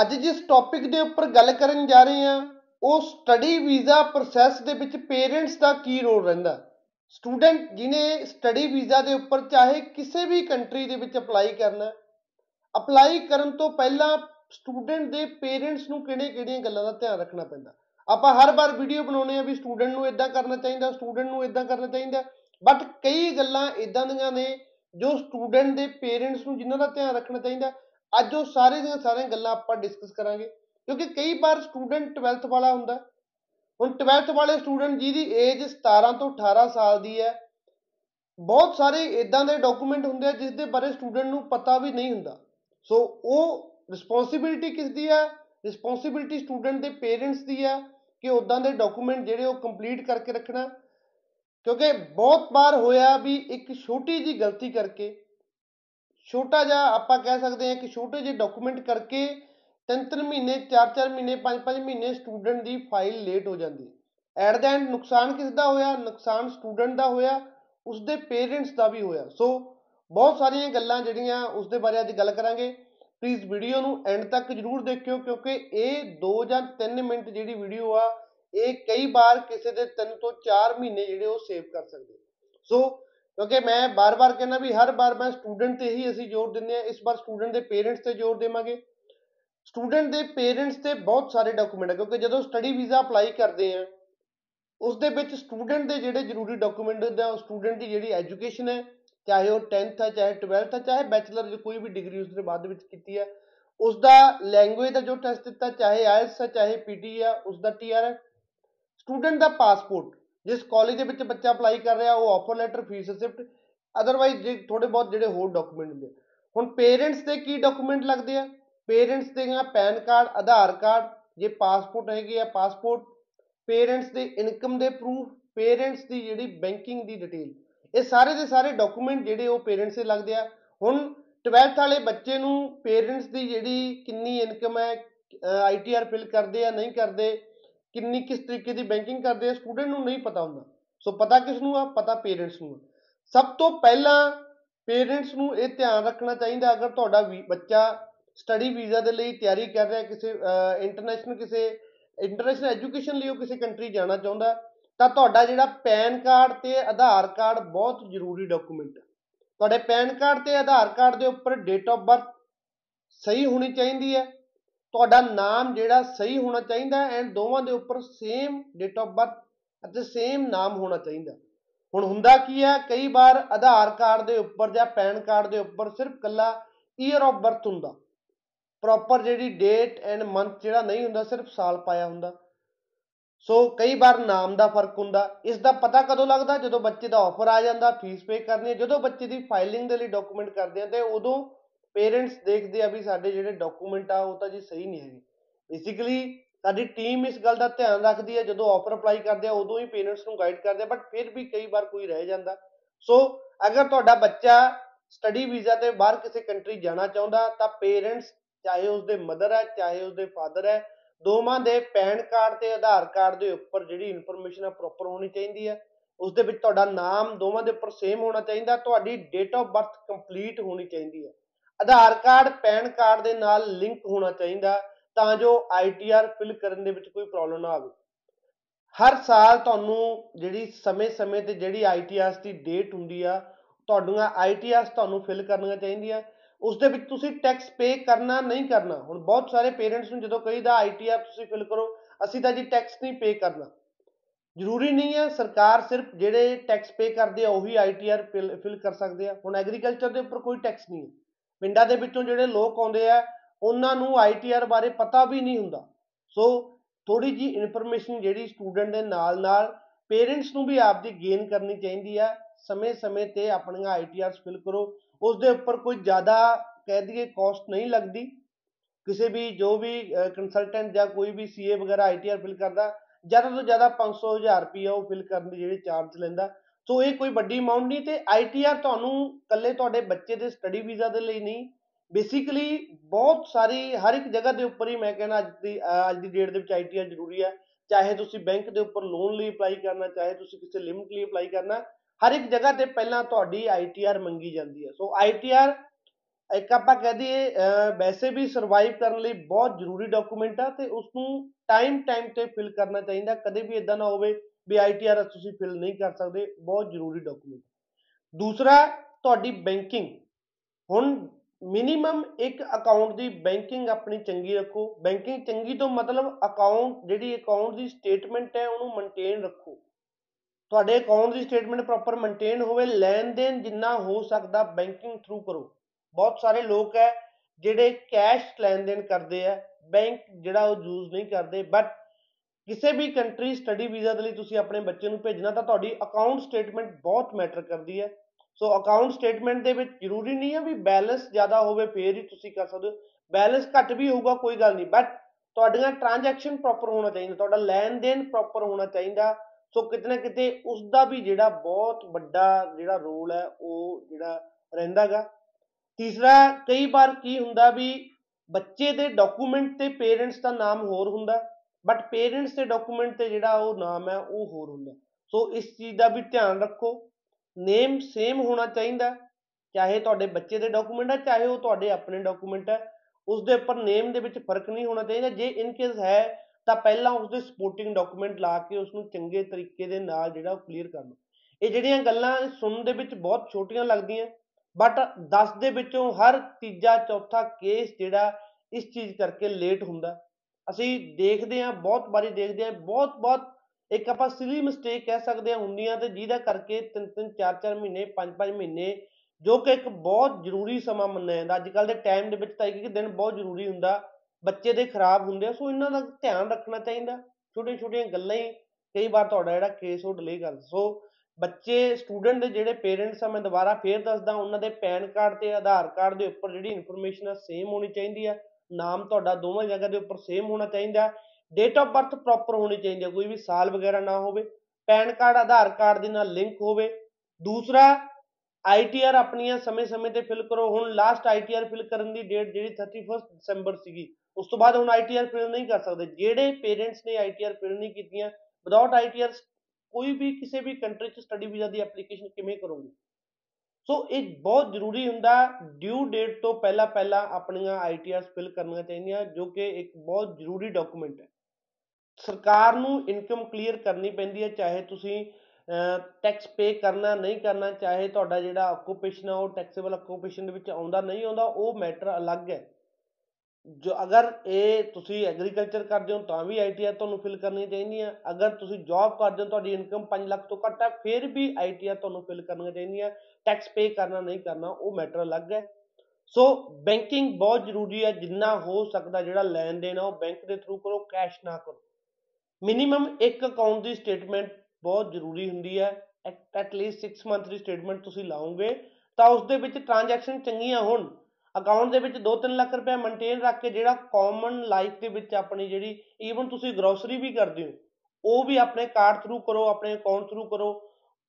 ਅੱਜ ਜਿਸ ਟੌਪਿਕ ਦੇ ਉੱਪਰ ਗੱਲ ਕਰਨ ਜਾ ਰਹੇ ਹਾਂ, ਉਹ ਸਟੱਡੀ ਵੀਜ਼ਾ ਪ੍ਰੋਸੈਸ ਦੇ ਵਿੱਚ ਪੇਰੈਂਟਸ ਦਾ ਕੀ ਰੋਲ ਰਹਿੰਦਾ? ਸਟੂਡੈਂਟ ਜਿਨੇ ਸਟੱਡੀ ਵੀਜ਼ਾ ਦੇ ਉੱਪਰ ਚਾਹੇ ਕਿਸੇ ਵੀ ਕੰਟਰੀ ਦੇ ਵਿੱਚ ਅਪਲਾਈ ਕਰਨਾ ਅਪਲਾਈ ਕਰਨ ਤੋਂ ਪਹਿਲਾਂ ਸਟੂਡੈਂਟ ਦੇ ਪੇਰੈਂਟਸ ਨੂੰ ਕਿਹੜੇ-ਕਿਹੜੀਆਂ ਗੱਲਾਂ ਦਾ ਧਿਆਨ ਰੱਖਣਾ ਪੈਂਦਾ? ਆਪਾਂ ਹਰ ਵਾਰ ਵੀਡੀਓ ਬਣਾਉਨੇ ਆ ਵੀ ਸਟੂਡੈਂਟ ਨੂੰ ਇਦਾਂ ਕਰਨਾ ਚਾਹੀਦਾ ਸਟੂਡੈਂਟ ਨੂੰ ਇਦਾਂ ਕਰਨਾ ਚਾਹੀਦਾ ਬਟ ਕਈ ਗੱਲਾਂ ਇਦਾਂ ਦੀਆਂ ਨੇ ਜੋ ਸਟੂਡੈਂਟ ਦੇ ਪੇਰੈਂਟਸ ਨੂੰ ਜਿਨ੍ਹਾਂ ਦਾ ਧਿਆਨ ਰੱਖਣਾ ਚਾਹੀਦਾ, ਅੱਜ ਉਹ ਸਾਰੇ ਦੀਆਂ ਸਾਰੀਆਂ ਗੱਲਾਂ ਆਪਾਂ ਡਿਸਕਸ ਕਰਾਂਗੇ, ਕਿਉਂਕਿ ਕਈ ਵਾਰ ਸਟੂਡੈਂਟ 12th ਵਾਲਾ ਹੁੰਦਾ ਹੁਣ 12th ਵਾਲੇ ਸਟੂਡੈਂਟ ਜਿਹਦੀ ਏਜ 17 ਤੋਂ 18 ਸਾਲ ਦੀ ਹੈ, ਬਹੁਤ ਸਾਰੇ ਇਦਾਂ ਦੇ ਡਾਕੂਮੈਂਟ ਹੁੰਦੇ ਆ ਜਿਸ ਦੇ ਬਾਰੇ ਸਟੂਡੈਂਟ ਨੂੰ ਪਤਾ ਵੀ ਨਹੀਂ ਹੁੰਦਾ। ਸੋ ਉਹ ਰਿਸਪੌਂਸਿਬਿਲਟੀ ਕਿਸ ਦੀ ਹੈ? ਰਿਸਪੌਂਸਿਬਿਲਟੀ ਸਟੂਡੈਂਟ ਦੇ ਪੇਰੈਂਟਸ ਦੀ ਹੈ ਕਿ ਉਦਾਂ ਦੇ ਡਾਕੂਮੈਂਟ ਜਿਹੜੇ ਉਹ ਕੰਪਲੀਟ ਕਰਕੇ ਰੱਖਣਾ। ਕਿਉਂਕਿ ਬਹੁਤ ਵਾਰ ਹੋਇਆ ਵੀ ਇੱਕ ਛੋਟੀ ਜੀ ਗਲਤੀ ਕਰਕੇ, ਛੋਟਾ ਜਿਹਾ ਆਪਾਂ ਕਹਿ ਸਕਦੇ ਹਾਂ ਕਿ ਛੋਟੇ ਜਿਹੇ ਡਾਕੂਮੈਂਟ ਕਰਕੇ ਤਿੰਨ ਤਿੰਨ ਮਹੀਨੇ, ਚਾਰ ਚਾਰ ਮਹੀਨੇ, ਪੰਜ ਪੰਜ ਮਹੀਨੇ ਸਟੂਡੈਂਟ ਦੀ ਫਾਈਲ ਲੇਟ ਹੋ ਜਾਂਦੀ ਐਟ ਦਾ ਐਂਡ ਨੁਕਸਾਨ ਕਿਸ ਦਾ ਹੋਇਆ? ਨੁਕਸਾਨ ਸਟੂਡੈਂਟ ਦਾ ਹੋਇਆ, ਉਸਦੇ ਪੇਰੈਂਟਸ ਦਾ ਵੀ ਹੋਇਆ। ਸੋ ਬਹੁਤ ਸਾਰੀਆਂ ਗੱਲਾਂ ਜਿਹੜੀਆਂ ਉਸ ਦੇ ਬਾਰੇ ਅੱਜ ਗੱਲ ਕਰਾਂਗੇ। ਪਲੀਜ਼ ਵੀਡੀਓ ਨੂੰ ਐਂਡ ਤੱਕ ਜਰੂਰ ਦੇਖਿਓ ਕਿਉਂਕਿ ਇਹ 2 ਜਾਂ 3 ਮਿੰਟ ਜਿਹੜੀ ਵੀਡੀਓ ਆ ਇਹ ਕਈ ਵਾਰ ਕਿਸੇ ਦੇ 3 ਤੋਂ 4 ਮਹੀਨੇ ਜਿਹੜੇ ਉਹ ਸੇਵ ਕਰ ਸਕਦੇ ਸੋ ਕਿਉਂਕਿ ਮੈਂ ਬਾਰ-ਬਾਰ ਕਹਿੰਦਾ ਵੀ ਹਰ ਵਾਰ ਮੈਂ ਸਟੂਡੈਂਟ ਤੇ ਹੀ ਅਸੀਂ ਜ਼ੋਰ ਦਿੰਦੇ ਆ ਇਸ ਵਾਰ ਸਟੂਡੈਂਟ ਦੇ ਪੇਰੈਂਟਸ ਤੇ ਜ਼ੋਰ ਦੇਵਾਂਗੇ। ਸਟੂਡੈਂਟ ਦੇ ਪੇਰੈਂਟਸ ਤੇ ਬਹੁਤ ਸਾਰੇ ਡਾਕੂਮੈਂਟ ਹੈ ਕਿਉਂਕਿ ਜਦੋਂ ਸਟੱਡੀ ਵੀਜ਼ਾ ਅਪਲਾਈ ਕਰਦੇ ਆ, ਉਸ ਦੇ ਵਿੱਚ ਸਟੂਡੈਂਟ ਦੇ ਜਿਹੜੇ ਜ਼ਰੂਰੀ ਡਾਕੂਮੈਂਟ ਹੁੰਦੇ ਆ ਸਟੂਡੈਂਟ ਦੀ ਜਿਹੜੀ ਐਜੂਕੇਸ਼ਨ ਹੈ, ਚਾਹੇ ਉਹ 10th ਹੈ, ਚਾਹੇ 12th ਹੈ, ਚਾਹੇ ਬੈਚਲਰ ਜੋ ਕੋਈ ਵੀ ਡਿਗਰੀ ਉਸ ਦੇ ਬਾਅਦ ਵਿੱਚ ਕੀਤੀ ਹੈ ਉਸ ਦਾ ਲੈਂਗੁਏਜ ਦਾ ਜੋ ਟੈਸਟ ਦਿੱਤਾ, ਚਾਹੇ ਆਇਲਸ ਹੈ, ਚਾਹੇ ਪੀਟੀ ਹੈ ਉਸ ਦਾ ਟੀਆਰ ਹੈ ਸਟੂਡੈਂਟ ਦਾ ਪਾਸਪੋਰਟ ਜਿਸ ਕਾਲਜ ਦੇ ਵਿੱਚ ਬੱਚਾ ਅਪਲਾਈ ਕਰ ਰਿਹਾ, ਉਹ offer letter fee receipt otherwise ਜੇ ਥੋੜੇ ਬਹੁਤ ਜਿਹੜੇ ਹੋਰ ਡਾਕੂਮੈਂਟ ਹੁੰਦੇ ਹੁਣ ਪੇਰੈਂਟਸ ਦੇ ਕੀ ਡਾਕੂਮੈਂਟ ਲੱਗਦੇ ਆ? ਪੇਰੈਂਟਸ ਦੇ ਆ ਪੈਨ ਕਾਰਡ ਆਧਾਰ ਕਾਰਡ ਜੇ ਪਾਸਪੋਰਟ ਹੈਗੇ ਆ ਪਾਸਪੋਰਟ ਪੇਰੈਂਟਸ ਦੇ ਇਨਕਮ ਦੇ ਪ੍ਰੂਫ ਪੇਰੈਂਟਸ ਦੀ ਜਿਹੜੀ ਬੈਂਕਿੰਗ ਦੀ ਡਿਟੇਲ ਇਹ ਸਾਰੇ ਦੇ ਸਾਰੇ ਡਾਕੂਮੈਂਟ ਜਿਹੜੇ ਉਹ ਪੇਰੈਂਟਸ ਦੇ ਲੱਗਦੇ ਆ। ਹੁਣ 12th ਵਾਲੇ ਬੱਚੇ ਨੂੰ ਪੇਰੈਂਟਸ ਦੀ ਜਿਹੜੀ ਕਿੰਨੀ ਇਨਕਮ ਹੈ ਆਈਟੀਆਰ ਫਿਲ ਕਰਦੇ ਆ, ਨਹੀਂ ਕਰਦੇ ਕਿੰਨੀ ਕਿਸ ਤਰੀਕੇ ਦੀ ਬੈਂਕਿੰਗ ਕਰਦੇ ਆ ਸਟੂਡੈਂਟ ਨੂੰ ਨਹੀਂ ਪਤਾ ਹੁੰਦਾ। ਸੋ ਪਤਾ ਕਿਸ ਨੂੰ ਆ? ਪਤਾ ਪੇਰੈਂਟਸ ਨੂੰ ਆ। ਸਭ ਤੋਂ ਪਹਿਲਾਂ ਪੇਰੈਂਟਸ ਨੂੰ ਇਹ ਧਿਆਨ ਰੱਖਣਾ ਚਾਹੀਦਾ, ਅਗਰ ਤੁਹਾਡਾ ਬੱਚਾ ਸਟੱਡੀ ਵੀਜ਼ਾ ਦੇ ਲਈ ਤਿਆਰੀ ਕਰ ਰਿਹਾ ਕਿਸੇ ਇੰਟਰਨੈਸ਼ਨਲ ਕਿਸੇ ਇੰਟਰਨੈਸ਼ਨਲ ਐਜੂਕੇਸ਼ਨ ਲਈ ਉਹ ਕਿਸੇ ਕੰਟਰੀ ਜਾਣਾ ਚਾਹੁੰਦਾ, ਤਾਂ ਤੁਹਾਡਾ ਜਿਹੜਾ ਪੈਨ ਕਾਰਡ ਤੇ ਆਧਾਰ ਕਾਰਡ ਬਹੁਤ ਜ਼ਰੂਰੀ ਡਾਕੂਮੈਂਟ ਹੈ ਤੁਹਾਡੇ ਪੈਨ ਕਾਰਡ ਤੇ ਆਧਾਰ ਕਾਰਡ ਦੇ ਉੱਪਰ ਡੇਟ ਆਫ ਬਰਥ ਸਹੀ ਹੋਣੀ ਚਾਹੀਦੀ ਹੈ। ਤੁਹਾਡਾ ਨਾਮ ਜਿਹੜਾ ਸਹੀ ਹੋਣਾ ਚਾਹੀਦਾ ਐਂਡ ਦੋਵਾਂ ਦੇ ਉੱਪਰ ਸੇਮ ਡੇਟ ਆਫ ਬਰਥ ਅਤੇ ਸੇਮ ਨਾਮ ਹੋਣਾ ਚਾਹੀਦਾ। ਹੁਣ ਹੁੰਦਾ ਕੀ ਹੈ, ਕਈ ਵਾਰ ਆਧਾਰ ਕਾਰਡ ਦੇ ਉੱਪਰ ਜਾਂ ਪੈਨ ਕਾਰਡ ਦੇ ਉੱਪਰ ਸਿਰਫ ਕੱਲਾ ਈਅਰ ਆਫ ਬਰਥ ਹੁੰਦਾ। ਪ੍ਰੋਪਰ ਜਿਹੜੀ ਡੇਟ ਐਂਡ ਮੰਥ ਜਿਹੜਾ ਨਹੀਂ ਹੁੰਦਾ, ਸਿਰਫ ਸਾਲ ਪਾਇਆ ਹੁੰਦਾ। ਸੋ ਕਈ ਵਾਰ ਨਾਮ ਦਾ ਫ਼ਰਕ ਹੁੰਦਾ। ਇਸ ਦਾ ਪਤਾ ਕਦੋਂ ਲੱਗਦਾ? ਜਦੋਂ ਬੱਚੇ ਦਾ ਆਫਰ ਆ ਜਾਂਦਾ ਫੀਸ ਪੇ ਕਰਨੀ ਹੈ। ਜਦੋਂ ਬੱਚੇ ਦੀ ਫਾਈਲਿੰਗ ਦੇ ਲਈ ਡਾਕੂਮੈਂਟ ਕਰਦੇ ਆ, ਤੇ ਉਦੋਂ ਪੇਰੈਂਟਸ ਦੇਖਦੇ ਆ ਵੀ ਸਾਡੇ ਜਿਹੜੇ ਡਾਕੂਮੈਂਟ ਆ, ਉਹ ਤਾਂ ਜੀ ਸਹੀ ਨਹੀਂ ਹੈਗੇ। ਬੇਸਿਕਲੀ ਸਾਡੀ ਟੀਮ ਇਸ ਗੱਲ ਦਾ ਧਿਆਨ ਰੱਖਦੀ ਹੈ, ਜਦੋਂ ਆਫਰ ਅਪਲਾਈ ਕਰਦੇ ਆ, ਉਦੋਂ ਹੀ ਪੇਰੈਂਟਸ ਨੂੰ ਗਾਈਡ ਕਰਦੇ ਆ ਬਟ ਫਿਰ ਵੀ ਕਈ ਵਾਰ ਕੋਈ ਰਹਿ ਜਾਂਦਾ। ਸੋ ਅਗਰ ਤੁਹਾਡਾ ਬੱਚਾ ਸਟੱਡੀ ਵੀਜ਼ਾ ਤੇ ਬਾਹਰ ਕਿਸੇ ਕੰਟਰੀ ਜਾਣਾ ਚਾਹੁੰਦਾ, ਤਾਂ ਪੇਰੈਂਟਸ ਚਾਹੇ ਉਸਦੇ ਮਦਰ ਹੈ, ਚਾਹੇ ਉਸਦੇ ਫਾਦਰ ਹੈ, ਦੋਵਾਂ ਦੇ ਪੈਨ ਕਾਰਡ ਤੇ ਆਧਾਰ ਕਾਰਡ ਦੇ ਉੱਪਰ ਜਿਹੜੀ ਇਨਫੋਰਮੇਸ਼ਨ ਹੈ ਪ੍ਰੋਪਰ ਹੋਣੀ ਚਾਹੀਦੀ ਹੈ। ਉਸ ਦੇ ਵਿੱਚ ਤੁਹਾਡਾ ਨਾਮ ਦੋਵਾਂ ਦੇ ਉੱਪਰ ਸੇਮ ਹੋਣਾ ਚਾਹੀਦਾ, ਤੁਹਾਡੀ ਡੇਟ ਆਫ ਬਰਥ ਕੰਪਲੀਟ ਹੋਣੀ ਚਾਹੀਦੀ ਹੈ। ਆਧਾਰ ਕਾਰਡ, ਪੈਨ ਕਾਰਡ ਦੇ ਨਾਲ ਲਿੰਕ ਹੋਣਾ ਚਾਹੀਦਾ ਤਾਂ ਜੋ ਆਈਟੀਆਰ ਫਿਲ ਕਰਨ ਦੇ ਵਿੱਚ ਕੋਈ ਪ੍ਰੋਬਲਮ ਨਾ ਆਵੇ। ਹਰ ਸਾਲ ਤੁਹਾਨੂੰ ਜਿਹੜੀ ਸਮੇਂ-ਸਮੇਂ ਤੇ ਜਿਹੜੀ ਆਈਟੀਆਰਸ ਦੀ ਡੇਟ ਹੁੰਦੀ ਆ, ਤੁਹਾਡੀਆਂ ਆਈਟੀਆਰਸ ਤੁਹਾਨੂੰ ਫਿਲ ਕਰਨੀਆਂ ਚਾਹੀਦੀਆਂ। ਉਸ ਦੇ ਵਿੱਚ ਤੁਸੀਂ ਟੈਕਸ ਪੇ ਕਰਨਾ ਨਹੀਂ ਕਰਨਾ। ਹੁਣ ਬਹੁਤ ਸਾਰੇ ਪੇਰੈਂਟਸ ਨੂੰ ਜਦੋਂ ਕਹੀਦਾ ਆਈਟੀਆਰ ਤੁਸੀਂ ਫਿਲ ਕਰੋ, ਅਸੀਂ ਤਾਂ ਜੀ ਟੈਕਸ ਨਹੀਂ ਪੇ ਕਰਨਾ। ਜ਼ਰੂਰੀ ਨਹੀਂ ਹੈ ਸਰਕਾਰ ਸਿਰਫ ਜਿਹੜੇ ਟੈਕਸ ਪੇ ਕਰਦੇ ਆ, ਉਹੀ ਆਈਟੀਆਰ ਫਿਲ ਕਰ ਸਕਦੇ ਆ। ਹੁਣ ਐਗਰੀਕਲਚਰ ਦੇ ਉੱਪਰ ਕੋਈ ਟੈਕਸ ਨਹੀਂ ਹੈ ਪਿੰਡਾਂ ਦੇ ਵਿੱਚੋਂ ਜਿਹੜੇ ਲੋਕ ਆਉਂਦੇ ਆ, ਉਹਨਾਂ ਨੂੰ ਆਈਟੀਆਰ ਬਾਰੇ ਪਤਾ ਵੀ ਨਹੀਂ ਹੁੰਦਾ। ਸੋ ਥੋੜੀ ਜੀ ਇਨਫੋਰਮੇਸ਼ਨ ਜਿਹੜੀ ਸਟੂਡੈਂਟ ਦੇ ਨਾਲ ਨਾਲ ਪੇਰੈਂਟਸ ਨੂੰ ਵੀ ਆਪ ਦੀ ਗੇਨ ਕਰਨੀ ਚਾਹੀਦੀ ਆ। ਸਮੇਂ-ਸਮੇਂ ਤੇ ਆਪਣੀਆਂ ਆਈਟੀਆਰਸ ਫਿਲ ਕਰੋ। ਉਸ ਦੇ ਉੱਪਰ ਕੋਈ ਜ਼ਿਆਦਾ ਕਹਿ ਦਈਏ ਕਾਸਟ ਨਹੀਂ ਲੱਗਦੀ। ਕਿਸੇ ਵੀ, ਜੋ ਵੀ ਕੰਸਲਟੈਂਟ ਜਾਂ ਕੋਈ ਵੀ ਸੀਏ ਵਗੈਰਾ ਆਈਟੀਆਰ ਫਿਲ ਕਰਦਾ, ਜ਼ਿਆਦਾ ਤੋਂ ਜ਼ਿਆਦਾ 500 1000 ਰੁਪਏ ਉਹ ਫਿਲ ਕਰਨ ਦੀ ਜਿਹੜੀ ਚਾਰਜ ਲੈਂਦਾ। ਸੋ ਇਹ ਕੋਈ ਵੱਡੀ ਅਮਾਉਂਟ ਨਹੀਂ ਤੇ ਆਈਟੀਆਰ ਤੁਹਾਨੂੰ ਕੱਲੇ ਤੁਹਾਡੇ ਬੱਚੇ ਦੇ ਸਟੱਡੀ ਵੀਜ਼ਾ ਦੇ ਲਈ ਨਹੀਂ ਬੇਸਿਕਲੀ ਬਹੁਤ ਸਾਰੀ ਹਰ ਇੱਕ ਜਗ੍ਹਾ ਦੇ ਉੱਪਰ ਹੀ ਮੈਂ ਕਹਿੰਦਾ ਅੱਜ ਦੀ ਅੱਜ ਦੀ ਡੇਟ ਦੇ ਵਿੱਚ ਆਈਟੀਆਰ ਜ਼ਰੂਰੀ ਹੈ ਚਾਹੇ ਤੁਸੀਂ ਬੈਂਕ ਦੇ ਉੱਪਰ ਲੋਨ ਲਈ ਅਪਲਾਈ ਕਰਨਾ ਚਾਹੇ ਤੁਸੀਂ ਕਿਸੇ ਲਿਮਟ ਲਈ ਅਪਲਾਈ ਕਰਨਾ ਹਰ ਇੱਕ ਜਗ੍ਹਾ ਤੇ ਪਹਿਲਾਂ ਤੁਹਾਡੀ ਆਈਟੀਆਰ ਮੰਗੀ ਜਾਂਦੀ ਹੈ। ਸੋ ਆਈਟੀਆਰ ਇੱਕ ਆਪਾਂ ਕਹਿ ਦਈਏ ਅਹ, ਵੈਸੇ ਵੀ ਸਰਵਾਈਵ ਕਰਨ ਲਈ ਬਹੁਤ ਜ਼ਰੂਰੀ ਡਾਕੂਮੈਂਟ ਆ ਤੇ ਉਸ ਨੂੰ ਟਾਈਮ ਟਾਈਮ ਤੇ ਫਿਲ ਕਰਨਾ ਚਾਹੀਦਾ ਕਦੇ ਵੀ ਇਦਾਂ ਨਾ ਹੋਵੇ ਵੀ ਆਈਟੀਆਰ ਤੁਸੀਂ ਫਿਲ ਨਹੀਂ ਕਰ ਸਕਦੇ, ਬਹੁਤ ਜ਼ਰੂਰੀ ਡਾਕੂਮੈਂਟ ਦੂਸਰਾ, ਤੁਹਾਡੀ ਬੈਂਕਿੰਗ ਹੁਣ ਮਿਨੀਮਮ ਇੱਕ ਅਕਾਊਂਟ ਦੀ ਬੈਂਕਿੰਗ ਆਪਣੀ ਚੰਗੀ ਰੱਖੋ। ਬੈਂਕਿੰਗ ਚੰਗੀ ਤੋਂ ਮਤਲਬ ਅਕਾਊਂਟ ਜਿਹੜੀ ਅਕਾਊਂਟ ਦੀ ਸਟੇਟਮੈਂਟ ਹੈ, ਉਹਨੂੰ ਮੇਨਟੇਨ ਰੱਖੋ। ਤੁਹਾਡੇ ਅਕਾਊਂਟ ਦੀ ਸਟੇਟਮੈਂਟ ਪ੍ਰੋਪਰ ਮੇਨਟੇਨ ਹੋਵੇ ਲੈਣ ਦੇਣ ਜਿੰਨਾ ਹੋ ਸਕਦਾ ਬੈਂਕਿੰਗ ਥਰੂ ਕਰੋ। ਬਹੁਤ ਸਾਰੇ ਲੋਕ ਹੈ ਜਿਹੜੇ ਕੈਸ਼ ਲੈਣ ਦੇਣ ਕਰਦੇ ਆ ਬੈਂਕ ਜਿਹੜਾ ਉਹ ਯੂਜ਼ ਨਹੀਂ ਕਰਦੇ ਬਟ ਕਿਸੇ ਵੀ ਕੰਟਰੀ ਸਟੱਡੀ ਵੀਜ਼ਾ ਦੇ ਲਈ ਤੁਸੀਂ ਆਪਣੇ ਬੱਚੇ ਨੂੰ ਭੇਜਣਾ, ਤਾਂ ਤੁਹਾਡੀ ਅਕਾਊਂਟ ਸਟੇਟਮੈਂਟ ਬਹੁਤ ਮੈਟਰ ਕਰਦੀ ਹੈ। ਸੋ ਅਕਾਊਂਟ ਸਟੇਟਮੈਂਟ ਦੇ ਵਿੱਚ ਜ਼ਰੂਰੀ ਨਹੀਂ ਹੈ ਵੀ ਬੈਲੈਂਸ ਜ਼ਿਆਦਾ ਹੋਵੇ, ਫੇਰ ਹੀ ਤੁਸੀਂ ਕਰ ਸਕਦੇ ਹੋ। ਬੈਲੈਂਸ ਘੱਟ ਵੀ ਹੋਊਗਾ, ਕੋਈ ਗੱਲ ਨਹੀਂ। ਬਟ ਤੁਹਾਡੀਆਂ ਟ੍ਰਾਂਜੈਕਸ਼ਨ ਪ੍ਰੋਪਰ ਹੋਣਾ ਚਾਹੀਦਾ, ਤੁਹਾਡਾ ਲੈਣ ਦੇਣ ਪ੍ਰੋਪਰ ਹੋਣਾ ਚਾਹੀਦਾ। ਸੋ ਕਿਤੇ ਨਾ ਕਿਤੇ ਉਸ ਦਾ ਵੀ ਜਿਹੜਾ ਬਹੁਤ ਵੱਡਾ ਜਿਹੜਾ ਰੋਲ ਹੈ, ਉਹ ਜਿਹੜਾ ਰਹਿੰਦਾਗਾ। ਤੀਸਰਾ, ਕਈ ਵਾਰ ਕੀ ਹੁੰਦਾ ਵੀ ਬੱਚੇ ਦੇ ਡਾਕੂਮੈਂਟ ਤੇ ਪੇਰੈਂਟਸ ਦਾ ਨਾਮ ਹੋਰ ਹੁੰਦਾ। ਬਟ ਪੇਰੈਂਟਸ ਦੇ ਡਾਕੂਮੈਂਟ ਤੇ ਜਿਹੜਾ ਉਹ ਨਾਮ ਹੈ, ਉਹ ਹੋਰ ਹੁੰਦਾ। ਸੋ ਇਸ ਚੀਜ਼ ਦਾ ਵੀ ਧਿਆਨ ਰੱਖੋ। ਨੇਮ ਸੇਮ ਹੋਣਾ ਚਾਹੀਦਾ। ਚਾਹੇ ਤੁਹਾਡੇ ਬੱਚੇ ਦੇ ਡਾਕੂਮੈਂਟ ਹੈ, ਚਾਹੇ ਉਹ ਤੁਹਾਡੇ ਆਪਣੇ ਡਾਕੂਮੈਂਟ ਹੈ। ਉਸ ਦੇ ਉੱਪਰ ਨੇਮ ਦੇ ਵਿੱਚ ਫ਼ਰਕ ਨਹੀਂ ਹੋਣਾ ਚਾਹੀਦਾ। ਜੇ ਇਨ ਕੇਸ ਹੈ, ਤਾਂ ਪਹਿਲਾਂ ਉਸ ਦੇ ਸਪੋਰਟਿੰਗ ਡਾਕੂਮੈਂਟ ਲਾ ਕੇ ਉਸ ਨੂੰ ਚੰਗੇ ਤਰੀਕੇ ਦੇ ਨਾਲ ਜਿਹੜਾ ਉਹ ਕਲੀਅਰ ਕਰ ਲਓ ਇਹ ਜਿਹੜੀਆਂ ਗੱਲਾਂ ਸੁਣਨ ਦੇ ਵਿੱਚ ਬਹੁਤ ਛੋਟੀਆਂ ਲੱਗਦੀਆਂ ਬਟ 10 ਦੇ ਵਿੱਚੋਂ ਹਰ ਤੀਜਾ, ਚੌਥਾ ਕੇਸ ਜਿਹੜਾ ਇਸ ਚੀਜ਼ ਕਰਕੇ ਲੇਟ ਹੁੰਦਾ। ਅਸੀਂ ਦੇਖਦੇ ਹਾਂ, ਬਹੁਤ ਵਾਰੀ ਦੇਖਦੇ ਹਾਂ ਬਹੁਤ ਬਹੁਤ ਇੱਕ ਆਪਾਂ ਸਿਲੀ ਮਿਸਟੇਕ ਕਹਿ ਸਕਦੇ ਹਾਂ ਹੁੰਦੀਆਂ ਤੇ ਜਿਹਦਾ ਕਰਕੇ ਤਿੰਨ ਤਿੰਨ, ਚਾਰ ਚਾਰ ਮਹੀਨੇ, ਪੰਜ ਪੰਜ ਮਹੀਨੇ, ਜੋ ਕਿ ਇੱਕ ਬਹੁਤ ਜ਼ਰੂਰੀ ਸਮਾਂ ਮੰਨਿਆ ਜਾਂਦਾ। ਅੱਜ ਕੱਲ ਦੇ ਟਾਈਮ ਦੇ ਵਿੱਚ ਤਾਂ ਇੱਕ ਇੱਕ ਦਿਨ ਬਹੁਤ ਜ਼ਰੂਰੀ ਹੁੰਦਾ, ਬੱਚੇ ਦੇ ਖਰਾਬ ਹੁੰਦੇ ਆ, ਸੋ ਇਹਨਾਂ ਦਾ ਧਿਆਨ ਰੱਖਣਾ ਚਾਹੀਦਾ। ਛੋਟੀਆਂ ਛੋਟੀਆਂ ਗੱਲਾਂ ਹੀ ਕਈ ਵਾਰ ਤੁਹਾਡਾ ਜਿਹੜਾ ਕੇਸ ਉਹ ਡਿਲੇ ਕਰ ਸੋ ਬੱਚੇ ਸਟੂਡੈਂਟ ਦੇ ਜਿਹੜੇ ਪੇਰੈਂਟਸ ਆ, ਮੈਂ ਦੁਬਾਰਾ ਫੇਰ ਦੱਸਦਾ, ਉਹਨਾਂ ਦੇ ਪੈਨ ਕਾਰਡ ਤੇ ਆਧਾਰ ਕਾਰਡ ਦੇ ਉੱਪਰ ਜਿਹੜੀ ਇਨਫੋਰਮੇਸ਼ਨ ਆ ਸੇਮ ਹੋਣੀ ਚਾਹੀਦੀ ਆ। ਨਾਮ ਤੁਹਾਡਾ ਦੋਵਾਂ ਜਗ੍ਹਾ ਦੇ ਉੱਪਰ ਸੇਮ ਹੋਣਾ ਚਾਹੀਦਾ ਡੇਟ ਆਫ ਬਰਥ ਪ੍ਰੋਪਰ ਹੋਣੀ ਚਾਹੀਦੀ ਹੈ, ਕੋਈ ਵੀ ਸਾਲ ਵਗੈਰਾ ਨਾ ਹੋਵੇ। ਪੈਨ ਕਾਰਡ ਆਧਾਰ ਕਾਰਡ ਦੇ ਨਾਲ ਲਿੰਕ ਹੋਵੇ। ਦੂਸਰਾ ਆਈਟੀਆਰ ਆਪਣੀਆਂ ਸਮੇਂ-ਸਮੇਂ ਤੇ ਫਿਲ ਕਰੋ। ਹੁਣ ਲਾਸਟ ਆਈਟੀਆਰ ਫਿਲ ਕਰਨ ਦੀ ਡੇਟ ਜਿਹੜੀ 31 ਦਸੰਬਰ ਸੀਗੀ, ਉਸ ਤੋਂ ਬਾਅਦ ਹੁਣ ਆਈਟੀਆਰ ਫਿਲ ਨਹੀਂ ਕਰ ਸਕਦੇ। ਜਿਹੜੇ ਪੇਰੈਂਟਸ ਨੇ ਆਈਟੀਆਰ ਫਿਲ ਨਹੀਂ ਕੀਤੀਆਂ ਵਿਦਆਊਟ ਆਈਟੀਆਰ ਕੋਈ ਵੀ ਕਿਸੇ ਵੀ ਕੰਟਰੀ 'ਚ ਸਟੱਡੀ ਵੀਜ਼ਾ ਦੀ ਐਪਲੀਕੇਸ਼ਨ ਕਿਵੇਂ ਕਰੋਗੇ? ਸੋ ਇਹ ਬਹੁਤ ਜ਼ਰੂਰੀ ਹੁੰਦਾ ਡਿਊ ਡੇਟ ਤੋਂ ਪਹਿਲਾਂ ਪਹਿਲਾਂ ਆਪਣੀਆਂ ਆਈਟੀਆਰਸ ਫਿਲ ਕਰਨੀਆਂ ਚਾਹੀਦੀਆਂ, ਜੋ ਕਿ ਇੱਕ ਬਹੁਤ ਜ਼ਰੂਰੀ ਡਾਕੂਮੈਂਟ ਹੈ। ਸਰਕਾਰ ਨੂੰ ਇਨਕਮ ਕਲੀਅਰ ਕਰਨੀ ਪੈਂਦੀ ਹੈ, ਚਾਹੇ ਤੁਸੀਂ ਟੈਕਸ ਪੇ ਕਰਨਾ, ਨਹੀਂ ਕਰਨਾ, ਚਾਹੇ ਤੁਹਾਡਾ ਜਿਹੜਾ ਆਕੂਪੇਸ਼ਨ ਆ, ਉਹ ਟੈਕਸੇਬਲ ਆਕੂਪੇਸ਼ਨ ਦੇ ਵਿੱਚ ਆਉਂਦਾ, ਨਹੀਂ ਆਉਂਦਾ, ਉਹ ਮੈਟਰ ਅਲੱਗ ਹੈ। ਜੋ ਅਗਰ ਇਹ ਤੁਸੀਂ ਐਗਰੀਕਲਚਰ ਕਰਦੇ ਹੋ ਤਾਂ ਵੀ ਆਈਟੀਆਰ ਤੁਹਾਨੂੰ ਫਿਲ ਕਰਨੀ ਚਾਹੀਦੀ ਹੈ ਅਗਰ ਤੁਸੀਂ ਜੌਬ ਕਰਦੇ ਹੋ, ਤੁਹਾਡੀ ਇਨਕਮ 5 ਲੱਖ ਤੋਂ ਘੱਟ ਹੈ ਫਿਰ ਵੀ ਆਈਟੀਆਰ ਤੁਹਾਨੂੰ ਫਿਲ ਕਰਨੀਆਂ ਚਾਹੀਦੀਆਂ। ਟੈਕਸ ਪੇ ਕਰਨਾ ਨਹੀਂ ਕਰਨਾ, ਉਹ ਮੈਟਰ ਅਲੱਗ ਹੈ। ਸੋ ਬੈਂਕਿੰਗ ਬਹੁਤ ਜ਼ਰੂਰੀ ਹੈ, ਜਿੰਨਾ ਹੋ ਸਕਦਾ ਜਿਹੜਾ ਲੈਣ ਦੇਣ ਆ, ਉਹ ਬੈਂਕ ਦੇ ਥਰੂ ਕਰੋ ਕੈਸ਼ ਨਾ ਕਰੋ। ਮਿਨੀਮਮ ਇੱਕ ਅਕਾਊਂਟ ਦੀ ਸਟੇਟਮੈਂਟ ਬਹੁਤ ਜ਼ਰੂਰੀ ਹੁੰਦੀ ਹੈ। ਐਟ ਲੀਸਟ 6 ਮੰਥ ਦੀ ਸਟੇਟਮੈਂਟ ਤੁਸੀਂ ਲਾਓਗੇ, ਤਾਂ ਉਸ ਦੇ ਵਿੱਚ ਟ੍ਰਾਂਜੈਕਸ਼ਨ ਚੰਗੀਆਂ ਹੋਣ। ਅਕਾਊਂਟ ਦੇ ਵਿੱਚ 2-3 ਲੱਖ ਰੁਪਏ ਮੇਨਟੇਨ ਰੱਖ ਕੇ ਜਿਹੜਾ ਕਾਮਨ ਲਾਈਫ ਦੇ ਵਿੱਚ ਆਪਣੀ ਜਿਹੜੀ ਈਵਨ ਤੁਸੀਂ ਗਰੋਸਰੀ ਵੀ ਕਰਦੇ ਹੋ, ਉਹ ਵੀ ਆਪਣੇ ਕਾਰਡ ਥਰੂ ਕਰੋ, ਆਪਣੇ ਅਕਾਊਂਟ ਥਰੂ ਕਰੋ,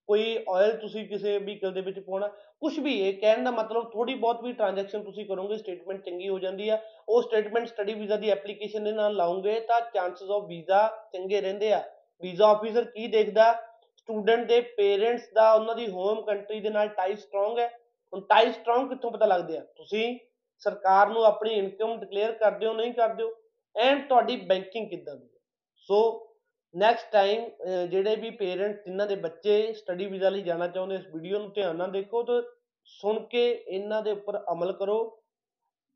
ਕੋਈ ਆਇਲ ਤੁਸੀਂ ਕਿਸੇ ਵਹੀਕਲ ਦੇ ਵਿੱਚ ਪਾਉਣਾ ਕੁਝ ਵੀ ਇਹ ਕਹਿਣ ਦਾ ਮਤਲਬ ਥੋੜੀ ਬਹੁਤ ਵੀ ਟ੍ਰਾਂਜੈਕਸ਼ਨ ਤੁਸੀਂ ਕਰੋਗੇ ਸਟੇਟਮੈਂਟ ਚੰਗੀ ਹੋ ਜਾਂਦੀ ਆ, ਉਹ ਸਟੇਟਮੈਂਟ ਸਟੱਡੀ ਵੀਜ਼ਾ ਦੀ ਐਪਲੀਕੇਸ਼ਨ ਦੇ ਨਾਲ ਲਾਉਂਗੇ ਤਾਂ ਚਾਂਸਸ ਆਫ ਵੀਜ਼ਾ ਚੰਗੇ ਰਹਿੰਦੇ ਆ। ਵੀਜ਼ਾ ਆਫੀਸਰ ਕੀ ਦੇਖਦਾ? ਸਟੂਡੈਂਟ ਦੇ ਪੇਰੈਂਟਸ ਦਾ, ਉਹਨਾਂ ਦੀ ਹੋਮ ਕੰਟਰੀ ਦੇ ਨਾਲ ਟਾਈ ਸਟਰੋਂਗ ਹੈ। ਹੁਣ ਟਾਈ ਸਟਰੋਂਗ ਕਿੱਥੋਂ ਪਤਾ ਲੱਗਦੇ ਆ? ਤੁਸੀਂ ਸਰਕਾਰ ਨੂੰ ਆਪਣੀ ਇਨਕਮ ਡਿਕਲੇਅਰ ਕਰਦੇ ਹੋ, ਨਹੀਂ ਕਰਦੇ ਹੋ? ਐਂਡ ਤੁਹਾਡੀ ਬੈਂਕਿੰਗ ਕਿੱਦਾਂ ਦੀ ਹੈ ਸੋ ਨੈਕਸਟ ਟਾਈਮ ਜਿਹੜੇ ਵੀ ਪੇਰੈਂਟਸ ਜਿਨ੍ਹਾਂ ਦੇ ਬੱਚੇ ਸਟੱਡੀ ਵੀਜ਼ਾ ਲਈ ਜਾਣਾ ਚਾਹੁੰਦੇ, ਇਸ ਵੀਡੀਓ ਨੂੰ ਧਿਆਨ ਨਾਲ ਦੇਖੋ ਤੇ ਸੁਣ ਕੇ ਇਹਨਾਂ ਦੇ ਉੱਪਰ ਅਮਲ ਕਰੋ।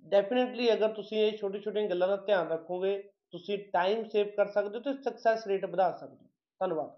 ਡੈਫੀਨਿਟਲੀ ਅਗਰ ਤੁਸੀਂ ਇਹ ਛੋਟੀ ਛੋਟੀਆਂ ਗੱਲਾਂ ਦਾ ਧਿਆਨ ਰੱਖੋਗੇ, ਤੁਸੀਂ ਟਾਈਮ ਸੇਵ ਕਰ ਸਕਦੇ ਹੋ ਤੇ ਸਕਸੈਸ ਰੇਟ ਵਧਾ ਸਕਦੇ ਹੋ। ਧੰਨਵਾਦ।